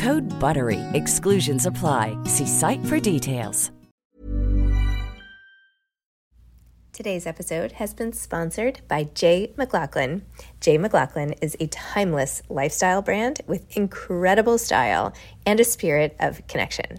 Code BUTTERY. Exclusions apply. See site for details. Today's episode has been sponsored by J.McLaughlin. Jay McLaughlin is a timeless lifestyle brand with incredible style and a spirit of connection.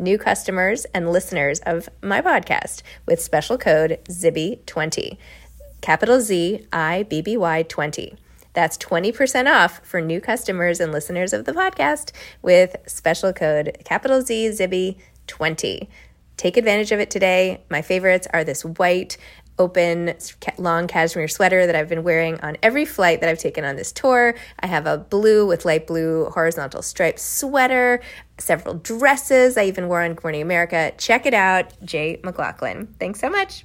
new customers and listeners of my podcast with special code ZIBBY20. Capital Z I B B Y 20. That's 20% off for new customers and listeners of the podcast with special code capital Z Zibby 20. Take advantage of it today. My favorites are this white, open, long cashmere sweater that I've been wearing on every flight that I've taken on this tour. I have a blue with light blue horizontal striped sweater, several dresses I even wore on Good Morning America. Check it out, J.McLaughlin. Thanks so much.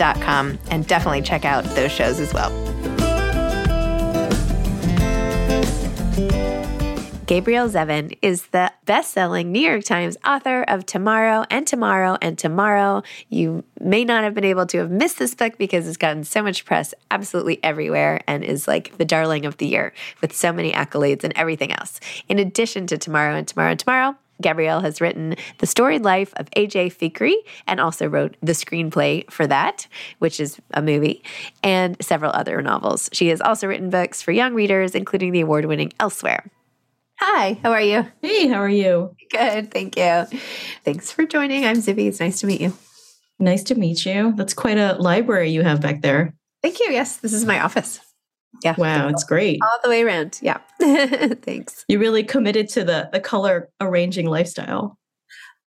and definitely check out those shows as well. Gabrielle Zevin is the best selling New York Times author of Tomorrow and Tomorrow and Tomorrow. You may not have been able to have missed this book because it's gotten so much press absolutely everywhere and is like the darling of the year with so many accolades and everything else. In addition to Tomorrow and Tomorrow and Tomorrow, Gabrielle has written The Storied Life of AJ Fikry and also wrote the screenplay for that, which is a movie, and several other novels. She has also written books for young readers, including the award winning Elsewhere. Hi, how are you? Hey, how are you? Good, thank you. Thanks for joining. I'm Zibby. It's nice to meet you. Nice to meet you. That's quite a library you have back there. Thank you. Yes, this is my office. Yeah. Wow, it's great. All the way around. Yeah. Thanks. You really committed to the the color arranging lifestyle.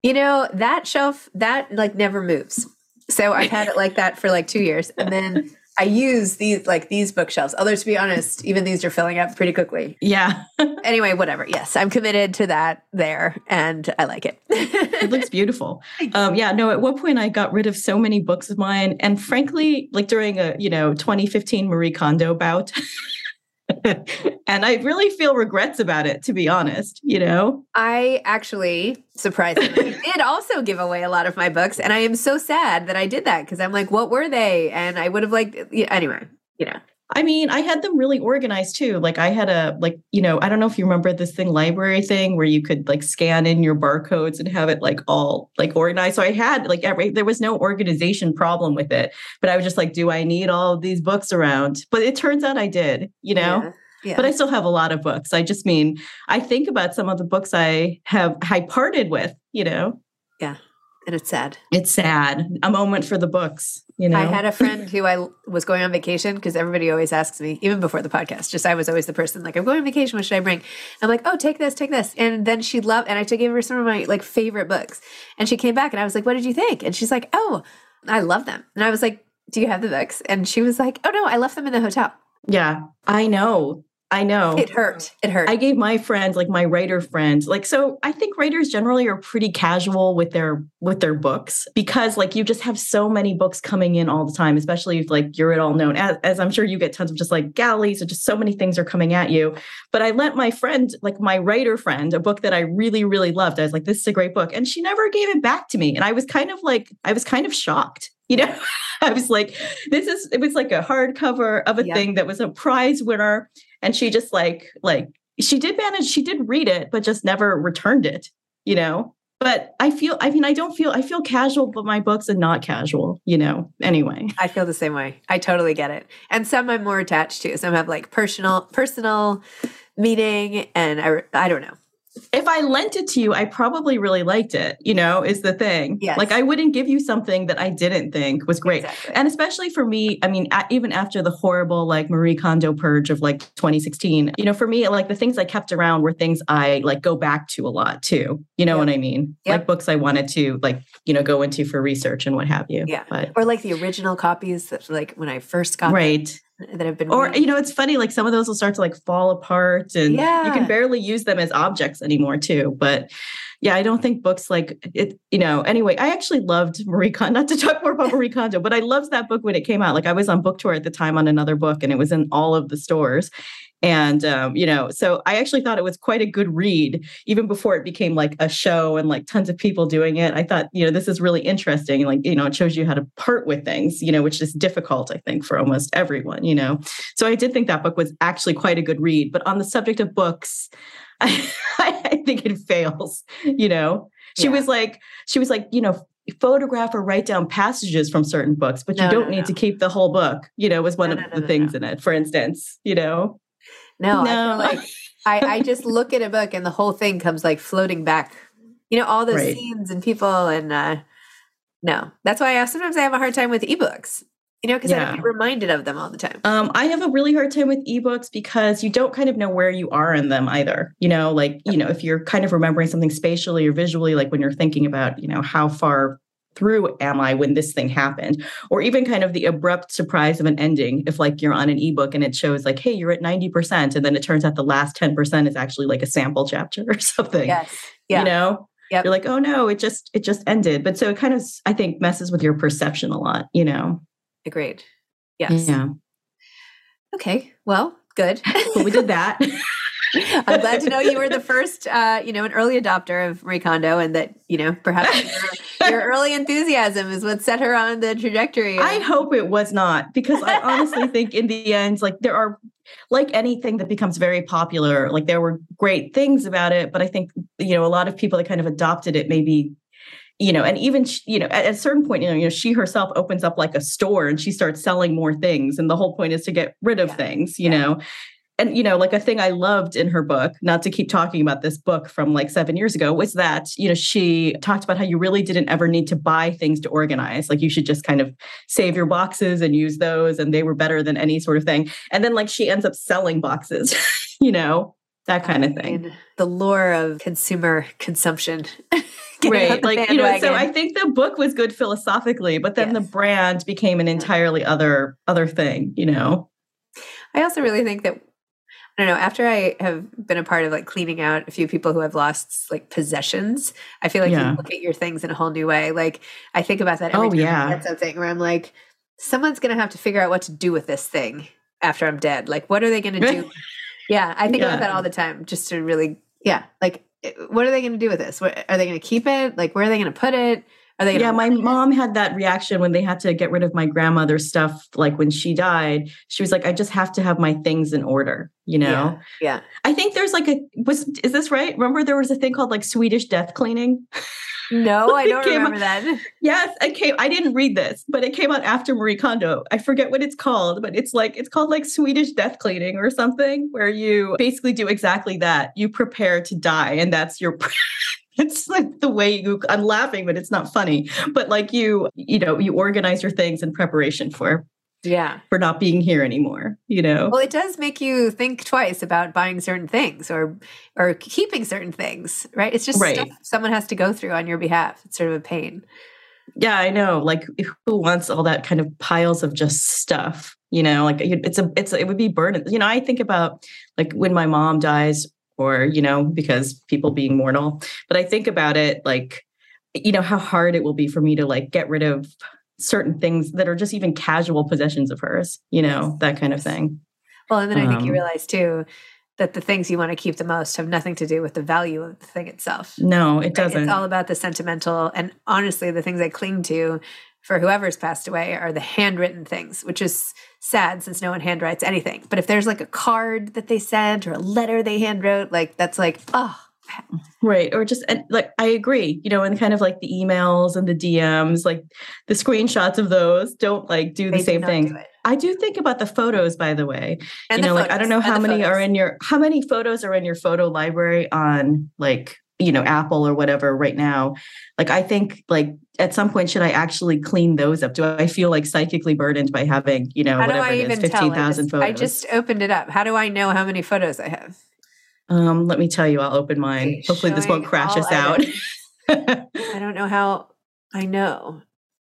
You know, that shelf that like never moves. So I've had it like that for like 2 years. And then I use these like these bookshelves. Although to be honest, even these are filling up pretty quickly. Yeah. anyway, whatever. Yes, I'm committed to that there, and I like it. it looks beautiful. Um, yeah. No. At one point, I got rid of so many books of mine, and frankly, like during a you know 2015 Marie Kondo bout. and I really feel regrets about it, to be honest. You know, I actually surprisingly did also give away a lot of my books, and I am so sad that I did that because I'm like, what were they? And I would have liked anyway. You know, I mean, I had them really organized too. Like I had a like, you know, I don't know if you remember this thing LibraryThing where you could like scan in your barcodes and have it like all like organized. So I had like every there was no organization problem with it. But I was just like, do I need all of these books around? But it turns out I did, you know? Yeah. Yeah. But I still have a lot of books. I just mean, I think about some of the books I have I parted with, you know. Yeah. And it's sad. It's sad. A moment for the books. You know? I had a friend who I was going on vacation because everybody always asks me, even before the podcast, just I was always the person like, I'm going on vacation. What should I bring? I'm like, oh, take this, take this. And then she loved, and I took gave her some of my like favorite books. And she came back and I was like, what did you think? And she's like, oh, I love them. And I was like, do you have the books? And she was like, oh no, I left them in the hotel. Yeah, I know. I know. It hurt. It hurt. I gave my friends, like my writer friends, like so I think writers generally are pretty casual with their with their books because like you just have so many books coming in all the time, especially if like you're it all known. As, as I'm sure you get tons of just like galleys or just so many things are coming at you. But I lent my friend, like my writer friend, a book that I really, really loved. I was like, this is a great book. And she never gave it back to me. And I was kind of like, I was kind of shocked you know i was like this is it was like a hardcover of a yeah. thing that was a prize winner and she just like like she did manage she did read it but just never returned it you know? But i feel i mean i don't feel i feel casual but my books are not casual you know anyway. I feel the same way. I totally get it. And some i'm more attached to. Some have like personal personal meaning and i i don't know if I lent it to you, I probably really liked it, you know, is the thing. Yes. Like I wouldn't give you something that I didn't think was great. Exactly. And especially for me, I mean, even after the horrible like Marie Kondo purge of like 2016, you know, for me, like the things I kept around were things I like go back to a lot too. You know yep. what I mean? Yep. Like books I wanted to like, you know, go into for research and what have you. Yeah. But, or like the original copies that like when I first got right. Them that have been or you know it's funny like some of those will start to like fall apart and yeah. you can barely use them as objects anymore too but yeah i don't think books like it you know anyway i actually loved marie kondo not to talk more about marie kondo but i loved that book when it came out like i was on book tour at the time on another book and it was in all of the stores and, um, you know, so I actually thought it was quite a good read, even before it became like a show and like tons of people doing it. I thought, you know, this is really interesting. Like, you know, it shows you how to part with things, you know, which is difficult, I think, for almost everyone, you know. So I did think that book was actually quite a good read. But on the subject of books, I, I think it fails, you know. She yeah. was like, she was like, you know, photograph or write down passages from certain books, but you don't no, need no. to keep the whole book, you know, was one of the things in it, for instance, you know. No, no. I like I, I just look at a book and the whole thing comes like floating back. You know, all those right. scenes and people and uh no. That's why I sometimes I have a hard time with ebooks. You know, because yeah. I get reminded of them all the time. Um, I have a really hard time with ebooks because you don't kind of know where you are in them either. You know, like, you know, if you're kind of remembering something spatially or visually, like when you're thinking about, you know, how far through am I when this thing happened? Or even kind of the abrupt surprise of an ending. If like you're on an ebook and it shows like, hey, you're at 90%, and then it turns out the last 10% is actually like a sample chapter or something. Yes. Yeah. You know? Yep. You're like, oh no, it just it just ended. But so it kind of I think messes with your perception a lot, you know. Agreed. Yes. Yeah. Okay. Well, good. but we did that. I'm glad to know you were the first, uh, you know, an early adopter of Marie Kondo, and that you know perhaps your, your, early enthusiasm is what set her on the trajectory. I hope it was not, because I honestly think in the end, like there are, like anything that becomes very popular, like there were great things about it, but I think you know a lot of people that kind of adopted it maybe you know, and even you know, at a certain point, you know, you know, she herself opens up like a store and she starts selling more things, and the whole point is to get rid of yeah. things, you yeah. know and you know like a thing i loved in her book not to keep talking about this book from like seven years ago was that you know she talked about how you really didn't ever need to buy things to organize like you should just kind of save your boxes and use those and they were better than any sort of thing and then like she ends up selling boxes you know that kind of thing. the lure of consumer consumption. right. Like, you know, so I think the book was good philosophically, but then yes. the brand became an entirely other other thing, you know. I also really think that I don't know, after I have been a part of like cleaning out a few people who have lost like possessions, I feel like yeah. you look at your things in a whole new way. Like I think about that every oh, time yeah. I get something where I'm like, someone's gonna have to figure out what to do with this thing after I'm dead. Like what are they gonna do? yeah, I think yeah. about that all the time just to really yeah, like eh, what are they gonna do with this? What, are they gonna keep it? Like where are they gonna put it? Are they yeah, my mom had that reaction when they had to get rid of my grandmother's stuff. Like when she died, she was like, "I just have to have my things in order." You know? Yeah. yeah. I think there's like a was is this right? Remember there was a thing called like Swedish death cleaning. No, I don't remember out, that. Yes, it came. I didn't read this, but it came out after Marie Kondo. I forget what it's called, but it's like it's called like Swedish death cleaning or something, where you basically do exactly that. You prepare to die, and that's your it's like the way you i'm laughing but it's not funny. But like you you know you organize your things in preparation for yeah. for not being here anymore you know? Well it does make you think twice about buying certain things or or keeping certain things right? It's just right. stuff someone has to go through on your behalf. It's sort of a pain. Yeah i know. Like who wants all that kind of piles of just stuff you know? Like it's a it's it would be burden you know i think about like when my mom dies or you know because people being mortal. But i think about it like you know how hard it will be for me to like get rid of certain things that are just even casual possessions of hers you know that kind of thing. Well and then i think you um, realize too that the things you want to keep the most have nothing to do with the value of the thing itself. No it doesn't it's all about the sentimental and honestly the things i cling to for whoever's passed away are the handwritten things, which is sad since no one handwrites anything. But if there's like a card that they sent or a letter they handwrote, like that's like, oh. Right. Or just and like I agree, you know, and kind of like the emails and the DMs, like the screenshots of those don't like do the they same do thing. Do I do think about the photos, by the way. And you know, photos, like I don't know how many photos. are in your how many photos are in your photo library on like you know apple or whatever right now like i think like at some point should i actually clean those up do i feel like psychically burdened by having you know how whatever it is 15000 photos i just opened it up how do i know how many photos i have um let me tell you i'll open mine okay, hopefully this won't crash us out i don't know how i know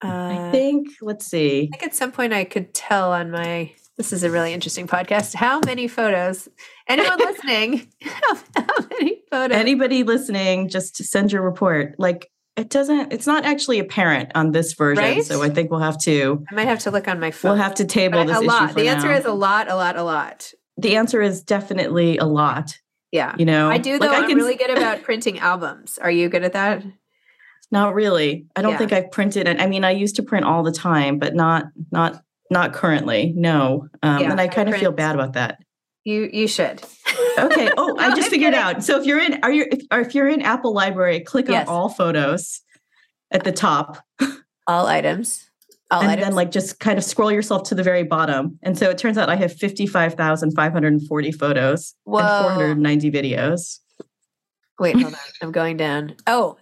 uh, i think let's see i think at some point i could tell on my this is a really interesting podcast. How many photos? Anyone listening? How, how, many photos? Anybody listening, just send your report. Like it doesn't, it's not actually apparent on this version. Right? So I think we'll have to. I might have to look on my phone. We'll have to table but this a lot. the now. answer is a lot, a lot, a lot. The answer is definitely a lot. Yeah. You know, I do though. Like I am really good about printing albums. Are you good at that? Not really. I don't yeah. think I've printed it. I mean, I used to print all the time, but not not not currently. No. Um, yeah, and I kind of feel bad about that. You you should. okay. Oh, I just figured out. So if you're in are you if, if you're in Apple Library, click yes. on all photos at the top. All items. All and items. then like just kind of scroll yourself to the very bottom. And so it turns out I have 55,540 photos Whoa. and 490 videos. Wait, hold on. I'm going down. Oh,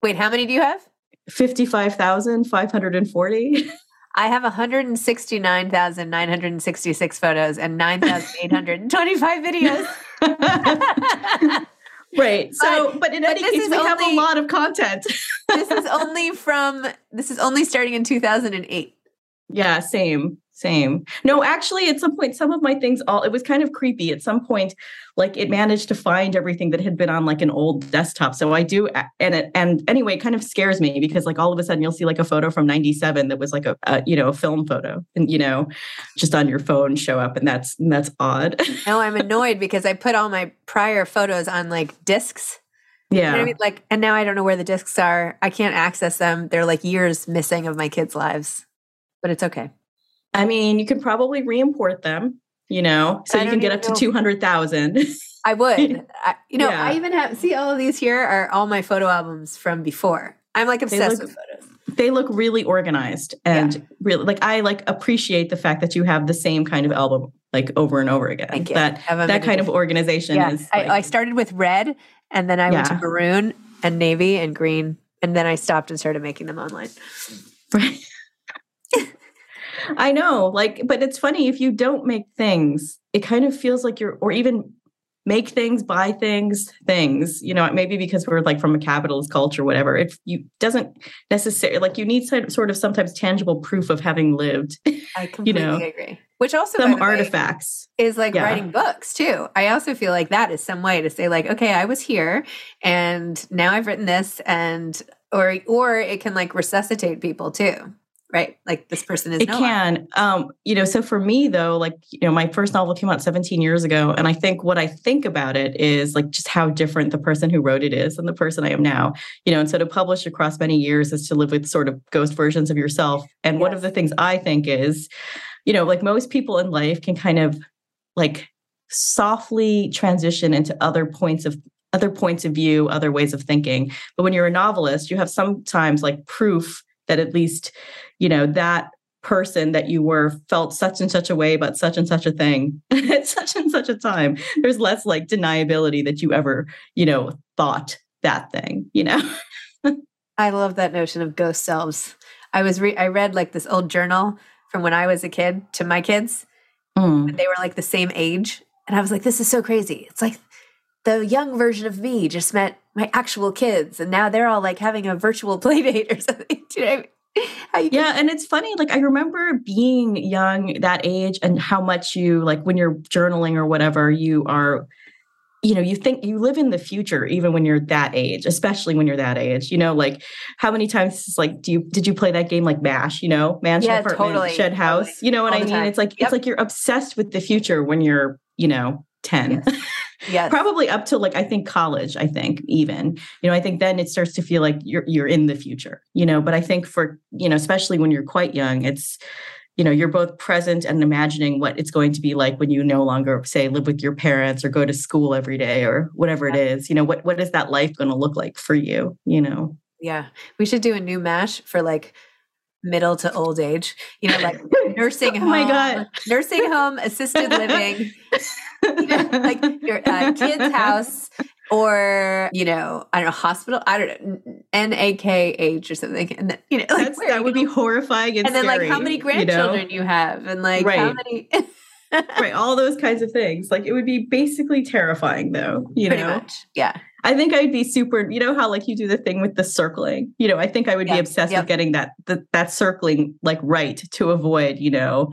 wait, how many do you have? 55,540. I have 169,966 photos and 9,825 videos. right. So, but, but in but any case, we only, have a lot of content. this is only from, this is only starting in 2008. Yeah, same same. No, actually, at some point, some of my things all it was kind of creepy. At some point, like it managed to find everything that had been on like an old desktop. So I do, and it and anyway, it kind of scares me because like all of a sudden you'll see like a photo from '97 that was like a, a you know a film photo, and you know, just on your phone show up, and that's that's odd. no, I'm annoyed because I put all my prior photos on like discs. Yeah. You know I mean? Like, and now I don't know where the discs are. I can't access them. They're like years missing of my kids' lives, but it's okay. I mean, you can probably re-import them, you know, so you can get up to 200,000. I would. I, you know, yeah. I even have, see, all of these here are all my photo albums from before. I'm like obsessed look, with photos. They look really organized and yeah. really like, I like appreciate the fact that you have the same kind of album like over and over again. Thank you. That, that kind of organization yeah. is. Oh, like, I, I, started with red and then I went to maroon and navy and green. And then I stopped and started making them online. Right. I know, like, but it's funny if you don't make things, it kind of feels like you're, or even make things, buy things, things. You know, maybe because we're like from a capitalist culture, whatever. If you doesn't necessarily like, you need sort of sometimes tangible proof of having lived. I completely you know, agree. Which also some artifacts way, is like yeah. writing books too. I also feel like that is some way to say like, okay, I was here, and now I've written this, and or or it can like resuscitate people too right like this person is it can um you know so for me though like you know my first novel came out 17 years ago and i think what i think about it is like just how different the person who wrote it is and the person i am now. You know and so to publish across many years is to live with sort of ghost versions of yourself. And yes. one of the things i think is you know like most people in life can kind of like softly transition into other points of other points of view other ways of thinking. But when you're a novelist you have sometimes like proof that at least you know that person that you were felt such and such a way about such and such a thing at such and such a time there's less like deniability that you ever you know thought that thing you know? I love that notion of ghost selves. I was re- i read like this old journal from when i was a kid to my kids. Mm. they were like the same age and i was like this is so crazy. It's like the young version of me just met my actual kids and now they're all like having a virtual play date or something you know yeah, and it's funny. Like I remember being young that age, and how much you like when you're journaling or whatever, you are, you know, you think you live in the future even when you're that age, especially when you're that age. You know, like how many times like do you did you play that game like Mash? You know, Mansion yeah, Apartment, totally, Shed House. Totally. You know what All I mean? It's like yep. it's like you're obsessed with the future when you're you know ten. Yes. Yes. Probably up to like I think college, I think even. You know, I think then it starts to feel like you're you're in the future, you know, but I think for, you know, especially when you're quite young, it's you know, you're both present and imagining what it's going to be like when you no longer say live with your parents or go to school every day or whatever yeah. it is. You know, what what is that life going to look like for you, you know? Yeah. We should do a new mash for like middle to old age, you know, like nursing home, oh my God. nursing home, assisted living, you know, like your uh, kid's house or, you know, I don't know, hospital, I don't know, NAKH or something. And then, you know, like that would be horrifying. And, and then like how many grandchildren you, know? you have and like right. how many. right. All those kinds of things. Like it would be basically terrifying though, you Pretty know? Much. Yeah. I think I'd be super, you know how like you do the thing with the circling. You know, I think I would yep. be obsessed yep. with getting that, that that circling like right to avoid, you know,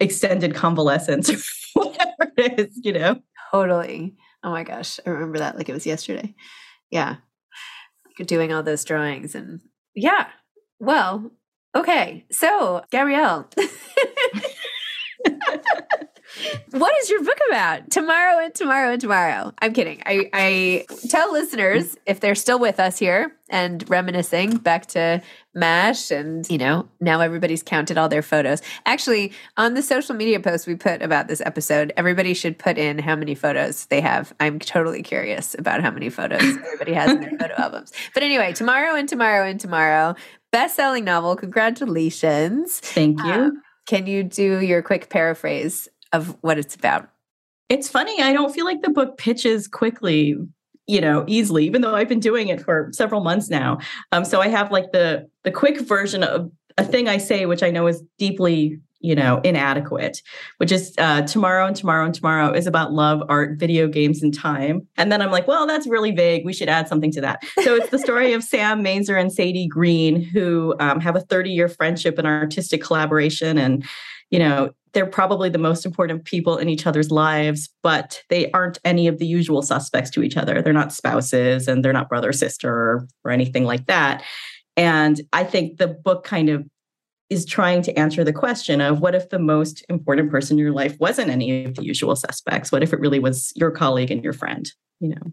extended convalescence or whatever it is, you know. Totally. Oh my gosh. I remember that like it was yesterday. Yeah. Like doing all those drawings and yeah. Well, okay. So, Gabrielle. what is your book about? Tomorrow and tomorrow and tomorrow. I'm kidding. I, I tell listeners if they're still with us here and reminiscing back to MASH, and you know, now everybody's counted all their photos. Actually, on the social media post we put about this episode, everybody should put in how many photos they have. I'm totally curious about how many photos everybody has in their photo albums. But anyway, tomorrow and tomorrow and tomorrow, best selling novel. Congratulations. Thank you. Um, can you do your quick paraphrase of what it's about? It's funny. I don't feel like the book pitches quickly, you know, easily, even though I've been doing it for several months now. Um, so I have like the the quick version of a thing I say, which I know is deeply you know inadequate which is uh, tomorrow and tomorrow and tomorrow is about love art video games and time and then i'm like well that's really vague we should add something to that so it's the story of sam masur and sadie green who um, have a 30 year friendship and artistic collaboration and you know they're probably the most important people in each other's lives but they aren't any of the usual suspects to each other they're not spouses and they're not brother sister or, or anything like that and i think the book kind of is trying to answer the question of what if the most important person in your life wasn't any of the usual suspects? What if it really was your colleague and your friend? You know.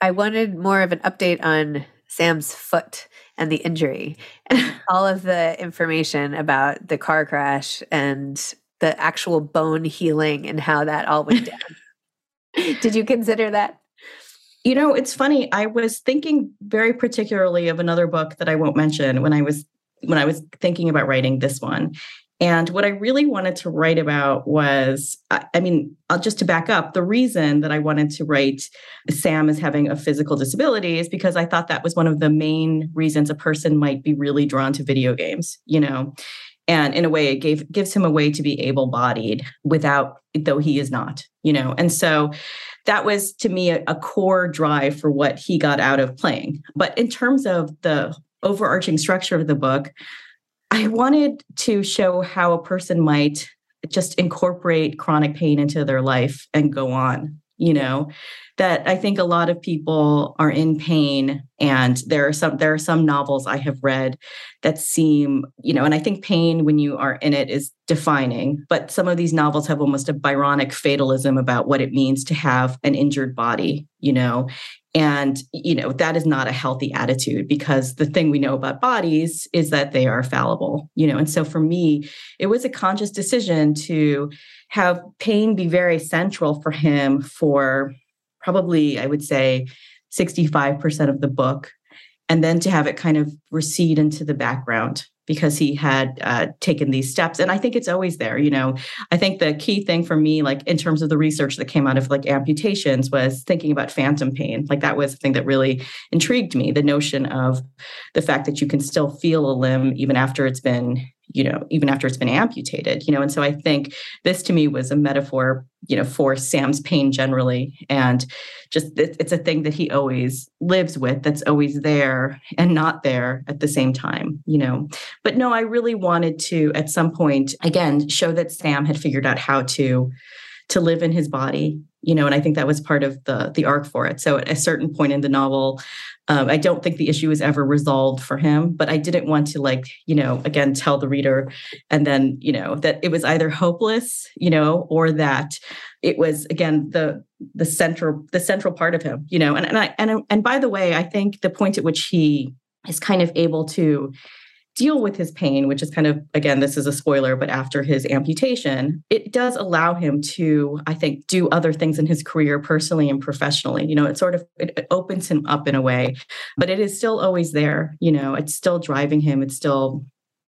I wanted more of an update on Sam's foot and the injury and all of the information about the car crash and the actual bone healing and how that all went down. Did you consider that? You know, it's funny. I was thinking very particularly of another book that I won't mention when I was when I was thinking about writing this one. And what I really wanted to write about was I mean, I'll just to back up, the reason that I wanted to write Sam as having a physical disability is because I thought that was one of the main reasons a person might be really drawn to video games, you know. And in a way, it gave gives him a way to be able-bodied without, though he is not, you know. And so that was to me a, a core drive for what he got out of playing. But in terms of the overarching structure of the book, I wanted to show how a person might just incorporate chronic pain into their life and go on, you know, that I think a lot of people are in pain and there are some there are some novels I have read that seem, you know, and I think pain when you are in it is defining, but some of these novels have almost a Byronic fatalism about what it means to have an injured body, you know, and, you know, that is not a healthy attitude because the thing we know about bodies is that they are fallible, you know. And so for me, it was a conscious decision to have pain be very central for him for probably, I would say, 65% of the book. And then to have it kind of recede into the background because he had uh, taken these steps and i think it's always there you know i think the key thing for me like in terms of the research that came out of like amputations was thinking about phantom pain like that was the thing that really intrigued me the notion of the fact that you can still feel a limb even after it's been you know even after it's been amputated you know and so i think this to me was a metaphor you know for sam's pain generally and just it's a thing that he always lives with that's always there and not there at the same time you know. But no i really wanted to at some point again show that sam had figured out how to to live in his body you know and i think that was part of the the arc for it. So at a certain point in the novel um, I don't think the issue is ever resolved for him, but I didn't want to like, you know, again, tell the reader and then, you know, that it was either hopeless, you know, or that it was again the the central the central part of him, you know. And and I and and by the way, I think the point at which he is kind of able to deal with his pain, which is kind of, again, this is a spoiler, but after his amputation, it does allow him to, I think, do other things in his career personally and professionally. You know, it sort of it opens him up in a way, but it is still always there. You know, it's still driving him. It's still,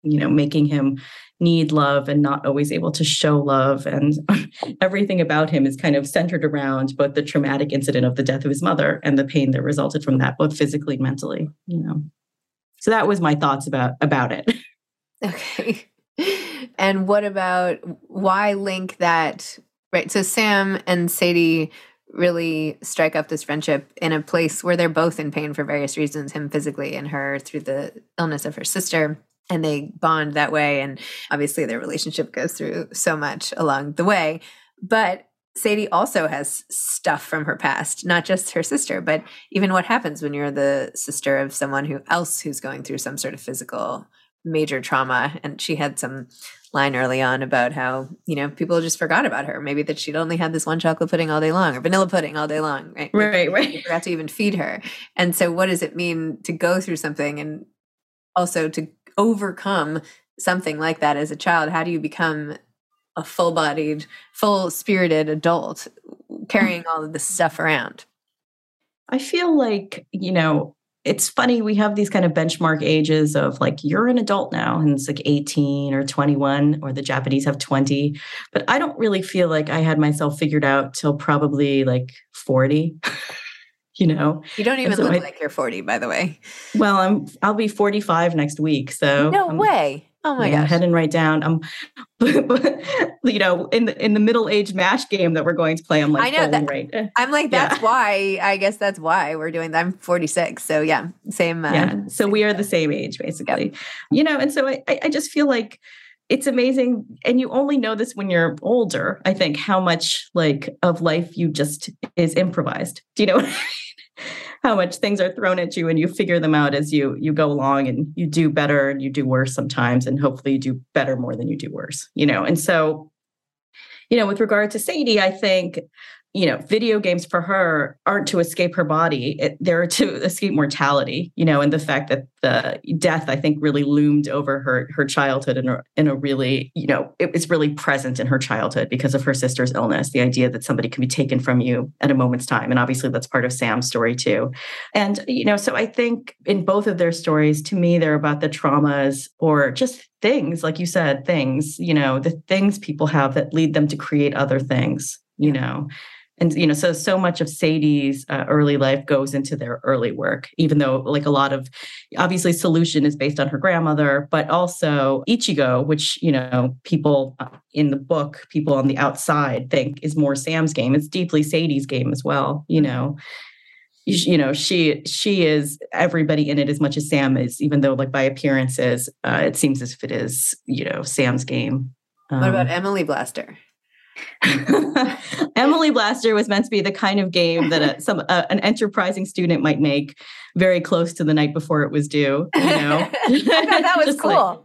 you know, making him need love and not always able to show love. And everything about him is kind of centered around both the traumatic incident of the death of his mother and the pain that resulted from that, both physically and mentally, you know. So that was my thoughts about about it. Okay. And what about why link that right? So Sam and Sadie really strike up this friendship in a place where they're both in pain for various reasons, him physically and her through the illness of her sister. And they bond that way. And obviously their relationship goes through so much along the way. But Sadie also has stuff from her past, not just her sister, but even what happens when you're the sister of someone who else who's going through some sort of physical major trauma. And she had some line early on about how, you know, people just forgot about her. Maybe that she'd only had this one chocolate pudding all day long or vanilla pudding all day long, right? Right, right. You forgot to even feed her. And so what does it mean to go through something and also to overcome something like that as a child, how do you become a full bodied, full spirited adult carrying all of this mm-hmm. stuff around? I feel like, you know, it's funny we have these kind of benchmark ages of like you're an adult now and it's like 18 or 21 or the japanese have 20 but i don't really feel like i had myself figured out till probably like 40 you know? You don't even so look I, like you're 40 by the way. Well i'm i'll be 45 next week so no I'm, way Oh my yeah, gosh. Heading right down. I'm, you know, in the in the middle age mash game that we're going to play. I'm like, I know that. Right. I'm like, that's yeah. why. I guess that's why we're doing that. I'm 46, so yeah, same. Uh, yeah. So same we are the same age, basically. Yep. You know, and so I I just feel like it's amazing and you only know this when you're older i think how much like of life you just is improvised do you know how much things are thrown at you and you figure them out as you you go along and you do better and you do worse sometimes and hopefully you do better more than you do worse you know? And so you know with regard to sadie i think you know, video games for her aren't to escape her body. It, they're to escape mortality, you know, and the fact that the death, I think, really loomed over her her childhood in a, in a really, you know, it was really present in her childhood because of her sister's illness. The idea that somebody can be taken from you at a moment's time. And obviously that's part of Sam's story too. And, you know, so I think in both of their stories, to me, they're about the traumas or just things, like you said, things, you know, the things people have that lead them to create other things, you know and you know so so much of sadie's uh, early life goes into their early work even though like a lot of obviously solution is based on her grandmother but also ichigo which you know people uh, in the book people on the outside think is more sam's game. It's deeply sadie's game as well you know? You know she she is everybody in it as much as sam is even though like by appearances uh, it seems as if it is you know sam's game. Um, what about um, emily blaster Emily Blaster was meant to be the kind of game that a, some uh, an enterprising student might make very close to the night before it was due. You know, that was cool. Like,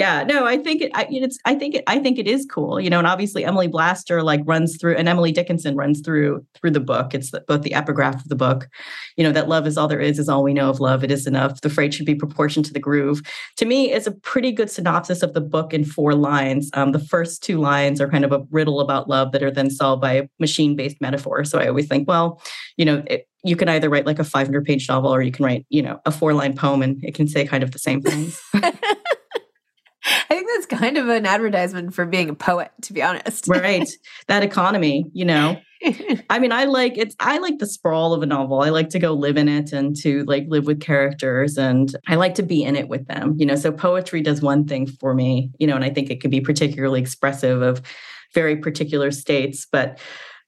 yeah no i think it I, it's i think it i think it is cool you know and obviously emily blaster like runs through and emily dickinson runs through through the book. It's the, both the epigraph of the book. You know that love is all there is is all we know of love. It is enough. The freight should be proportioned to the groove. To me it's a pretty good synopsis of the book in four lines. Um, the first two lines are kind of a riddle about love that are then solved by a machine-based metaphor. So i always think well you know it, you can either write like a 500 page novel or you can write you know a four line poem and it can say kind of the same things I think that's kind of an advertisement for being a poet, to be honest. right. That economy, you know. I mean, I like it's I like the sprawl of a novel. I like to go live in it and to like live with characters and I like to be in it with them. You know, so poetry does one thing for me, you know, and I think it can be particularly expressive of very particular states, but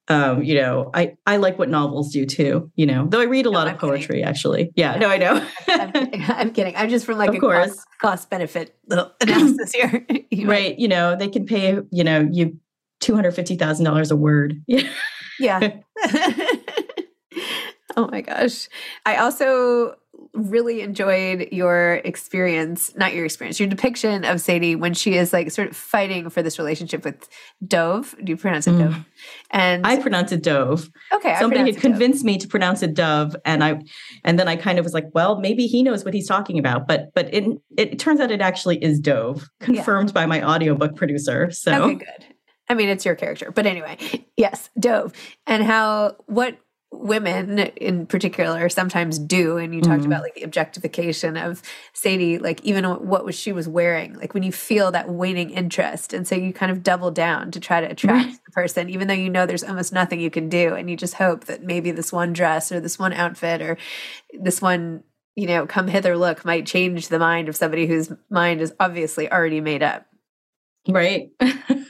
um, you know, I I like what novels do too. You know, though I read a no, lot I'm of poetry kidding. actually. Yeah, no, I know. I'm, kidding. I'm, kidding. I'm just from like of a course. cost, cost benefit little analysis here. you right. You know, they can pay you know you two hundred fifty thousand dollars a word. Yeah, yeah. Oh my gosh. I also really enjoyed your experience, not your experience, your depiction of Sadie when she is like sort of fighting for this relationship with Dove. Do you pronounce it Dove? Mm. And I pronounce it Dove. Okay. Somebody had convinced Dove. me to pronounce it Dove. And I and then I kind of was like, well, maybe he knows what he's talking about. But but it it turns out it actually is Dove, confirmed yeah. by my audiobook producer. So Okay, good. I mean, it's your character. But anyway, yes, Dove. And how what women in particular sometimes do and you talked mm-hmm. about like the objectification of sadie like even what was she was wearing like when you feel that waning interest and so you kind of double down to try to attract right. the person even though you know there's almost nothing you can do and you just hope that maybe this one dress or this one outfit or this one you know come hither look might change the mind of somebody whose mind is obviously already made up right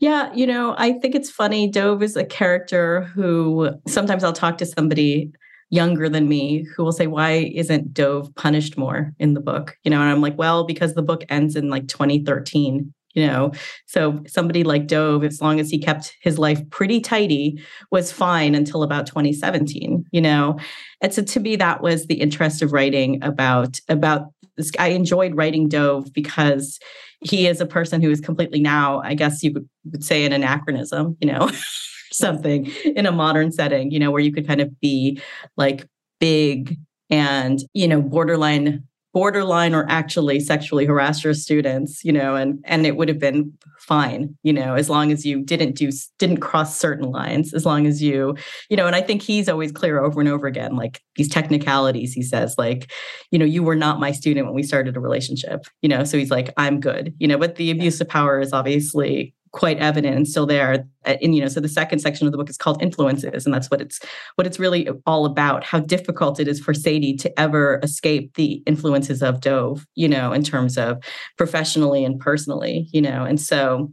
Yeah, you know, I think it's funny. Dove is a character who sometimes I'll talk to somebody younger than me who will say, Why isn't Dove punished more in the book? You know, and I'm like, Well, because the book ends in like 2013. You know, so somebody like Dove, as long as he kept his life pretty tidy, was fine until about 2017. You know, and so to me, that was the interest of writing about about this. I enjoyed writing Dove because he is a person who is completely now, I guess you would, say, an anachronism, you know, something in a modern setting, you know, where you could kind of be like big and, you know, borderline borderline or actually sexually harass your students, you know, and and it would have been fine, you know, as long as you didn't do didn't cross certain lines, as long as you, you know, and I think he's always clear over and over again, like these technicalities. He says, like, you know, you were not my student when we started a relationship, you know, so he's like, I'm good, you know, but the abuse of power is obviously quite evident and still there uh, and you know so the second section of the book is called influences and that's what it's what it's really all about how difficult it is for sadie to ever escape the influences of dove you know in terms of professionally and personally you know and so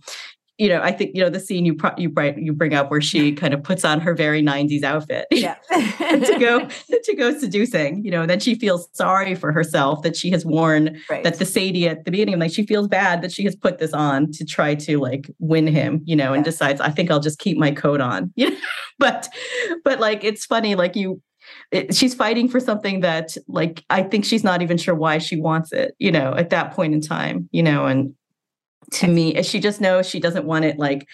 you know, I think you know the scene you pro- you bright you bring up where she kind of puts on her very '90s outfit, yeah, to go to go seducing. You know, then she feels sorry for herself that she has worn right. that the Sadie at the beginning, like she feels bad that she has put this on to try to like win him. You know, yeah. and decides I think I'll just keep my coat on. You know, but but like it's funny, like you it, she's fighting for something that like i think she's not even sure why she wants it you know at that point in time you know and to me. She just knows she doesn't want it like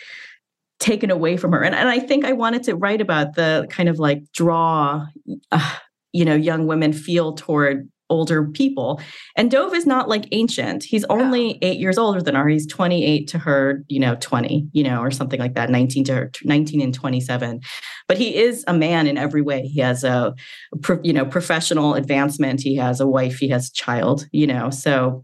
taken away from her. And, and I think I wanted to write about the kind of like draw, uh, you know, young women feel toward older people. And Dove is not like ancient. He's only eight years older than her. He's 28 to her, you know, 20, you know, or something like that, 19 to her, 19 and 27. But he is a man in every way. He has a, you know, professional advancement. He has a wife. He has a child, you know, so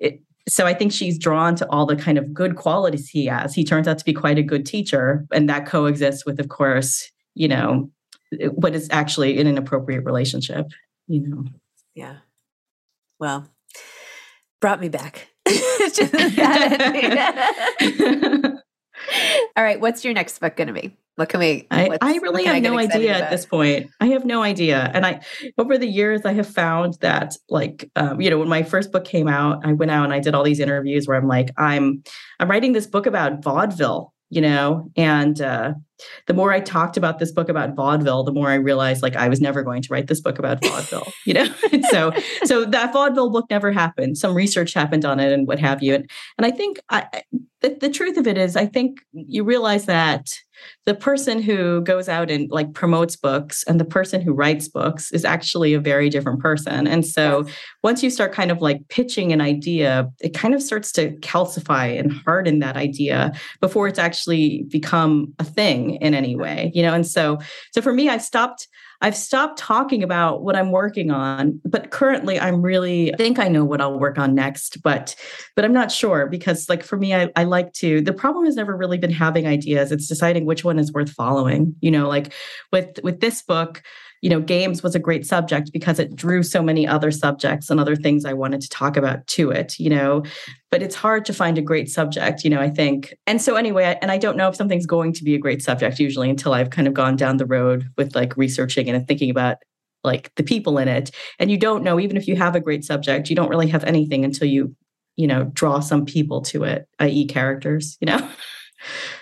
it, so I think she's drawn to all the kind of good qualities he has. He turns out to be quite a good teacher, and that coexists with, of course, you know, what is actually in an inappropriate relationship. You know. Yeah. Well, brought me back. all right. What's your next book going to be? What can we? I, I really have no idea about? at this point. I have no idea. And I, over the years, I have found that, like, um, you know, when my first book came out, I went out and I did all these interviews where I'm like, I'm, I'm writing this book about vaudeville, you know, and uh, the more I talked about this book about vaudeville, the more I realized like I was never going to write this book about vaudeville, you know. so, so that vaudeville book never happened. Some research happened on it and what have you. And and I think I, the, the truth of it is, I think you realize that the person who goes out and like promotes books and the person who writes books is actually a very different person. And so yes. once you start kind of like pitching an idea, it kind of starts to calcify and harden that idea before it's actually become a thing in any way, you know? And so, so for me, I've stopped I've stopped talking about what I'm working on, but currently I'm really I think I know what I'll work on next, but but I'm not sure because like for me, I, I like to the problem has never really been having ideas. It's deciding which one is worth following. You know, like with with this book, you know, games was a great subject because it drew so many other subjects and other things I wanted to talk about to it, you know. But it's hard to find a great subject, you know, I think. And so, anyway, and I don't know if something's going to be a great subject usually until I've kind of gone down the road with like researching and thinking about like the people in it. And you don't know, even if you have a great subject, you don't really have anything until you, you know, draw some people to it, i.e., characters, you know.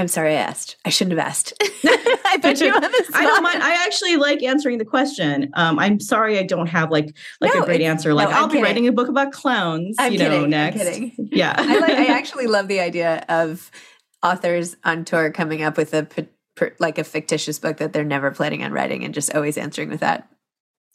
I'm sorry I asked. I shouldn't have asked. I put you on the spot. I don't mind. I actually like answering the question. Um, I'm sorry I don't have like like no, a great answer. Like no, I'll I'm be writing a book about clowns. I'm you kidding, know, next. Yeah, I like. I actually love the idea of authors on tour coming up with a like a fictitious book that they're never planning on writing and just always answering with that.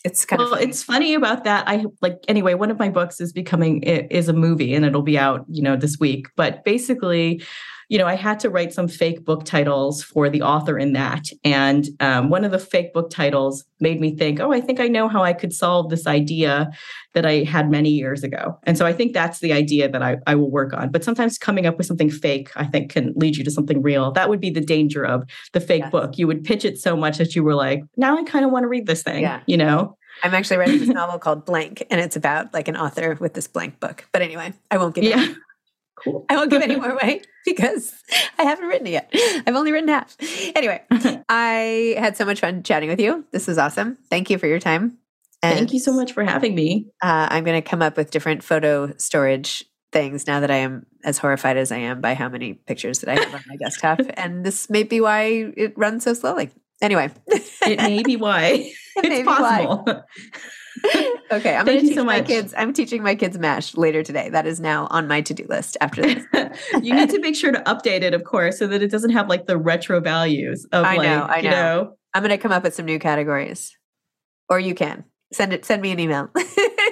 It's kind well, of funny. it's funny about that. I like anyway. One of my books is becoming is a movie, and it'll be out you know this week. But basically you know, I had to write some fake book titles for the author in that. And um, one of the fake book titles made me think, oh, I think I know how I could solve this idea that I had many years ago. And so I think that's the idea that I, I will work on. But sometimes coming up with something fake, I think, can lead you to something real. That would be the danger of the fake yes. book. You would pitch it so much that you were like, now I kind of want to read this thing, yeah. you know? I'm actually writing this novel called Blank, and it's about like an author with this blank book. But anyway, I won't give yeah. Cool. I won't give any more away because I haven't written it yet. I've only written half. Anyway, I had so much fun chatting with you. This was awesome. Thank you for your time. And, Thank you so much for having me. Uh, I'm going to come up with different photo storage things now that I am as horrified as I am by how many pictures that I have on my desktop. And this may be why it runs so slowly. Anyway, it may be why. it it's possible. Why okay, I'm going to teach so my kids. I'm teaching my kids Mash later today. That is now on my to-do list after this. you need to make sure to update it, of course, so that it doesn't have like the retro values of I like, know, I know. you know. I'm going to come up with some new categories, or you can send it. Send me an email.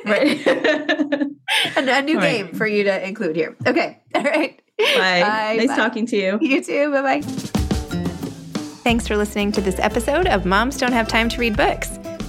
right. a, a, new All game right. for you to include here. Okay. All right. Bye. Bye. Nice bye. talking to you. You too. Bye bye. Thanks for listening to this episode of Moms Don't Have Time to Read Books.